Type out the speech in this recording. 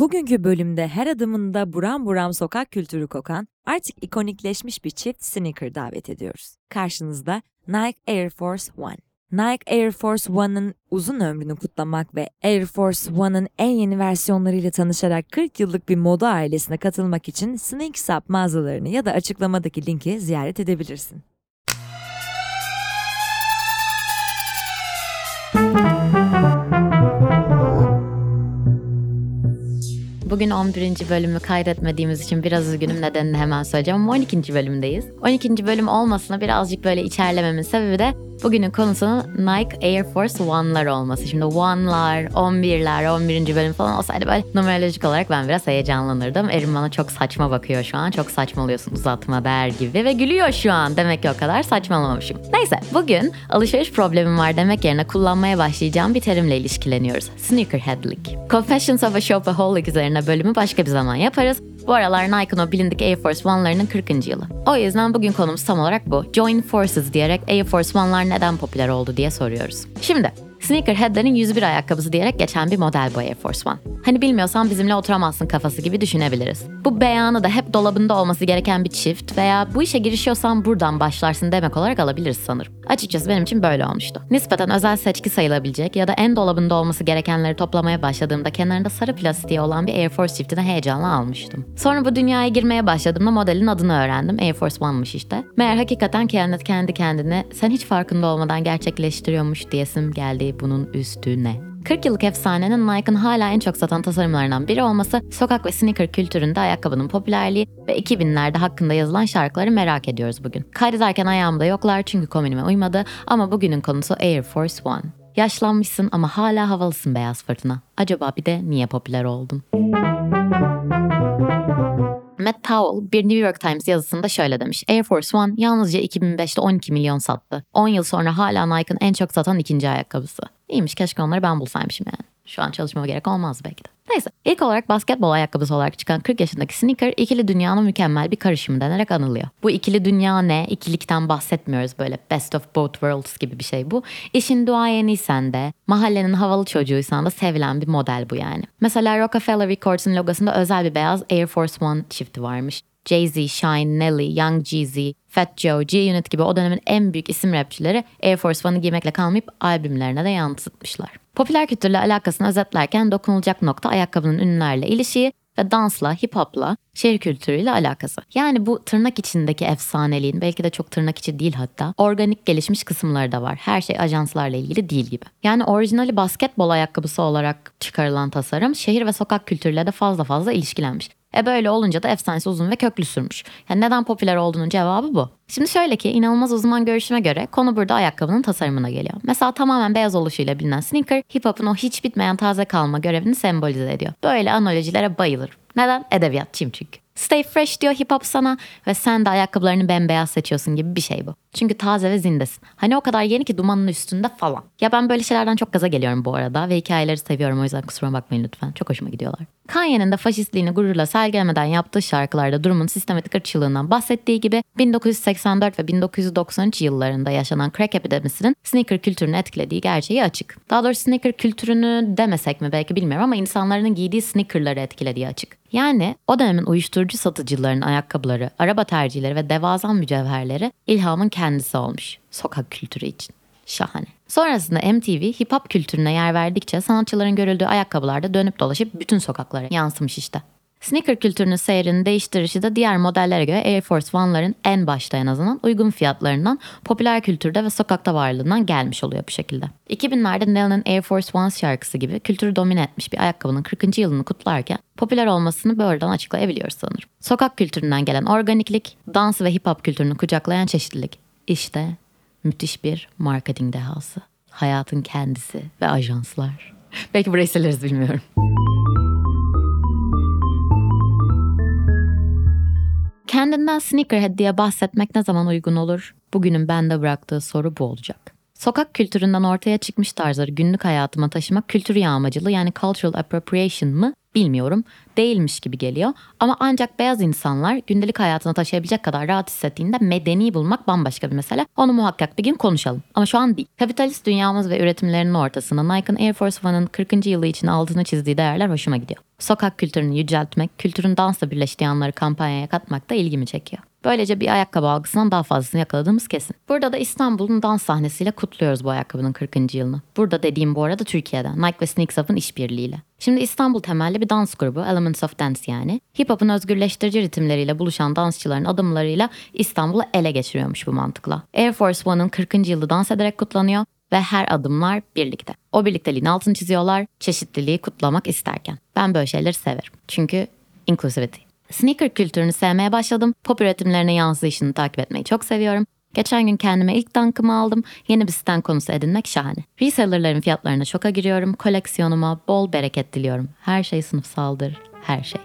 Bugünkü bölümde her adımında buram buram sokak kültürü kokan, artık ikonikleşmiş bir çift sneaker davet ediyoruz. Karşınızda Nike Air Force One. Nike Air Force One'ın uzun ömrünü kutlamak ve Air Force One'ın en yeni versiyonlarıyla tanışarak 40 yıllık bir moda ailesine katılmak için Sneaks Up mağazalarını ya da açıklamadaki linki ziyaret edebilirsin. Bugün 11. bölümü kaydetmediğimiz için biraz üzgünüm nedenini hemen söyleyeceğim ama 12. bölümdeyiz. 12. bölüm olmasına birazcık böyle içerlememin sebebi de bugünün konusu Nike Air Force One'lar olması. Şimdi One'lar, 11'ler, 11. bölüm falan olsaydı böyle numerolojik olarak ben biraz heyecanlanırdım. Erim bana çok saçma bakıyor şu an. Çok saçmalıyorsun uzatma der gibi ve gülüyor şu an. Demek ki o kadar saçmalamamışım. Neyse bugün alışveriş problemim var demek yerine kullanmaya başlayacağım bir terimle ilişkileniyoruz. Sneakerheadlik. Confessions of a Shopaholic üzerine bölümü başka bir zaman yaparız. Bu aralar Nike'ın o bilindik Air Force One'larının 40. yılı. O yüzden bugün konumuz tam olarak bu. Join Forces diyerek Air Force One'lar neden popüler oldu diye soruyoruz. Şimdi Sneakerhead'lerin 101 ayakkabısı diyerek geçen bir model bu Air Force One. Hani bilmiyorsan bizimle oturamazsın kafası gibi düşünebiliriz. Bu beyanı da hep dolabında olması gereken bir çift veya bu işe girişiyorsan buradan başlarsın demek olarak alabiliriz sanırım. Açıkçası benim için böyle olmuştu. Nispeten özel seçki sayılabilecek ya da en dolabında olması gerekenleri toplamaya başladığımda kenarında sarı plastiği olan bir Air Force çiftini heyecanla almıştım. Sonra bu dünyaya girmeye başladığımda modelin adını öğrendim. Air Force One'mış işte. Meğer hakikaten kendi kendi kendine sen hiç farkında olmadan gerçekleştiriyormuş diyesim geldi bunun üstüne. 40 yıllık efsanenin Nike'ın hala en çok satan tasarımlarından biri olması, sokak ve sneaker kültüründe ayakkabının popülerliği ve 2000'lerde hakkında yazılan şarkıları merak ediyoruz bugün. Kaydederken ayağımda yoklar çünkü kombinime uymadı ama bugünün konusu Air Force One. Yaşlanmışsın ama hala havalısın beyaz fırtına. Acaba bir de niye popüler oldun? Matt Powell bir New York Times yazısında şöyle demiş. Air Force One yalnızca 2005'te 12 milyon sattı. 10 yıl sonra hala Nike'ın en çok satan ikinci ayakkabısı. İyiymiş keşke onları ben bulsaymışım yani. Şu an çalışmama gerek olmaz belki de. Neyse ilk olarak basketbol ayakkabısı olarak çıkan 40 yaşındaki sneaker ikili dünyanın mükemmel bir karışımı denerek anılıyor. Bu ikili dünya ne? İkilikten bahsetmiyoruz böyle best of both worlds gibi bir şey bu. İşin duayeniysen de mahallenin havalı çocuğuysan da sevilen bir model bu yani. Mesela Rockefeller Records'un logosunda özel bir beyaz Air Force One çifti varmış. Jay-Z, Shine, Nelly, Young Jeezy, Fat Joe, G-Unit gibi o dönemin en büyük isim rapçileri Air Force One'ı giymekle kalmayıp albümlerine de yansıtmışlar. Popüler kültürle alakasını özetlerken dokunulacak nokta ayakkabının ünlülerle ilişiği ve dansla, hip hopla, şehir kültürüyle alakası. Yani bu tırnak içindeki efsaneliğin belki de çok tırnak içi değil hatta organik gelişmiş kısımları da var. Her şey ajanslarla ilgili değil gibi. Yani orijinali basketbol ayakkabısı olarak çıkarılan tasarım şehir ve sokak kültürüyle de fazla fazla ilişkilenmiş. E böyle olunca da efsanesi uzun ve köklü sürmüş. Yani neden popüler olduğunun cevabı bu. Şimdi şöyle ki inanılmaz uzman görüşüme göre konu burada ayakkabının tasarımına geliyor. Mesela tamamen beyaz oluşuyla bilinen sneaker hip hop'un o hiç bitmeyen taze kalma görevini sembolize ediyor. Böyle analojilere bayılır. Neden? Edebiyatçıyım çünkü. Stay fresh diyor hip hop sana ve sen de ayakkabılarını bembeyaz seçiyorsun gibi bir şey bu. Çünkü taze ve zindesin. Hani o kadar yeni ki dumanın üstünde falan. Ya ben böyle şeylerden çok gaza geliyorum bu arada ve hikayeleri seviyorum o yüzden kusura bakmayın lütfen. Çok hoşuma gidiyorlar. Kanye'nin de faşistliğini gururla sergilemeden yaptığı şarkılarda durumun sistematik ırkçılığından bahsettiği gibi 1984 ve 1993 yıllarında yaşanan crack epidemisinin sneaker kültürünü etkilediği gerçeği açık. Daha doğrusu sneaker kültürünü demesek mi belki bilmiyorum ama insanların giydiği sneakerları etkilediği açık. Yani o dönemin uyuşturucu satıcılarının ayakkabıları, araba tercihleri ve devasa mücevherleri ilhamın kendisi olmuş sokak kültürü için. Şahane. Sonrasında MTV hip hop kültürüne yer verdikçe sanatçıların görüldüğü ayakkabılarda dönüp dolaşıp bütün sokaklara yansımış işte. Sneaker kültürünün seyrini değiştirişi de diğer modellere göre Air Force One'ların en başta en azından uygun fiyatlarından, popüler kültürde ve sokakta varlığından gelmiş oluyor bu şekilde. 2000'lerde Nelly'nin Air Force One şarkısı gibi kültürü domine etmiş bir ayakkabının 40. yılını kutlarken popüler olmasını böyleden açıklayabiliyoruz sanırım. Sokak kültüründen gelen organiklik, dans ve hip hop kültürünü kucaklayan çeşitlilik. İşte müthiş bir marketing dehası. Hayatın kendisi ve ajanslar. Belki burayı sileriz bilmiyorum. Kendinden sneakerhead diye bahsetmek ne zaman uygun olur? Bugünün bende bıraktığı soru bu olacak. Sokak kültüründen ortaya çıkmış tarzları günlük hayatıma taşımak kültür yağmacılığı yani cultural appropriation mı Bilmiyorum. Değilmiş gibi geliyor. Ama ancak beyaz insanlar gündelik hayatına taşıyabilecek kadar rahat hissettiğinde medeni bulmak bambaşka bir mesele. Onu muhakkak bir gün konuşalım. Ama şu an değil. Kapitalist dünyamız ve üretimlerinin ortasında Nike'ın Air Force One'ın 40. yılı için altını çizdiği değerler hoşuma gidiyor. Sokak kültürünü yüceltmek, kültürün dansla birleştiği anları kampanyaya katmak da ilgimi çekiyor. Böylece bir ayakkabı algısından daha fazlasını yakaladığımız kesin. Burada da İstanbul'un dans sahnesiyle kutluyoruz bu ayakkabının 40. yılını. Burada dediğim bu arada Türkiye'de. Nike ve Sneaks Up'ın işbirliğiyle. Şimdi İstanbul temelli bir dans grubu Elements of Dance yani. Hip hop'un özgürleştirici ritimleriyle buluşan dansçıların adımlarıyla İstanbul'u ele geçiriyormuş bu mantıkla. Air Force One'ın 40. yılı dans ederek kutlanıyor ve her adımlar birlikte. O birlikteliğin altını çiziyorlar çeşitliliği kutlamak isterken. Ben böyle şeyleri severim. Çünkü inclusivity. Sneaker kültürünü sevmeye başladım. Pop üretimlerine yansıyışını takip etmeyi çok seviyorum. Geçen gün kendime ilk dunk'ımı aldım. Yeni bir stand konusu edinmek şahane. Resellerlerin fiyatlarına şoka giriyorum. Koleksiyonuma bol bereket diliyorum. Her şey sınıfsaldır. Her şey.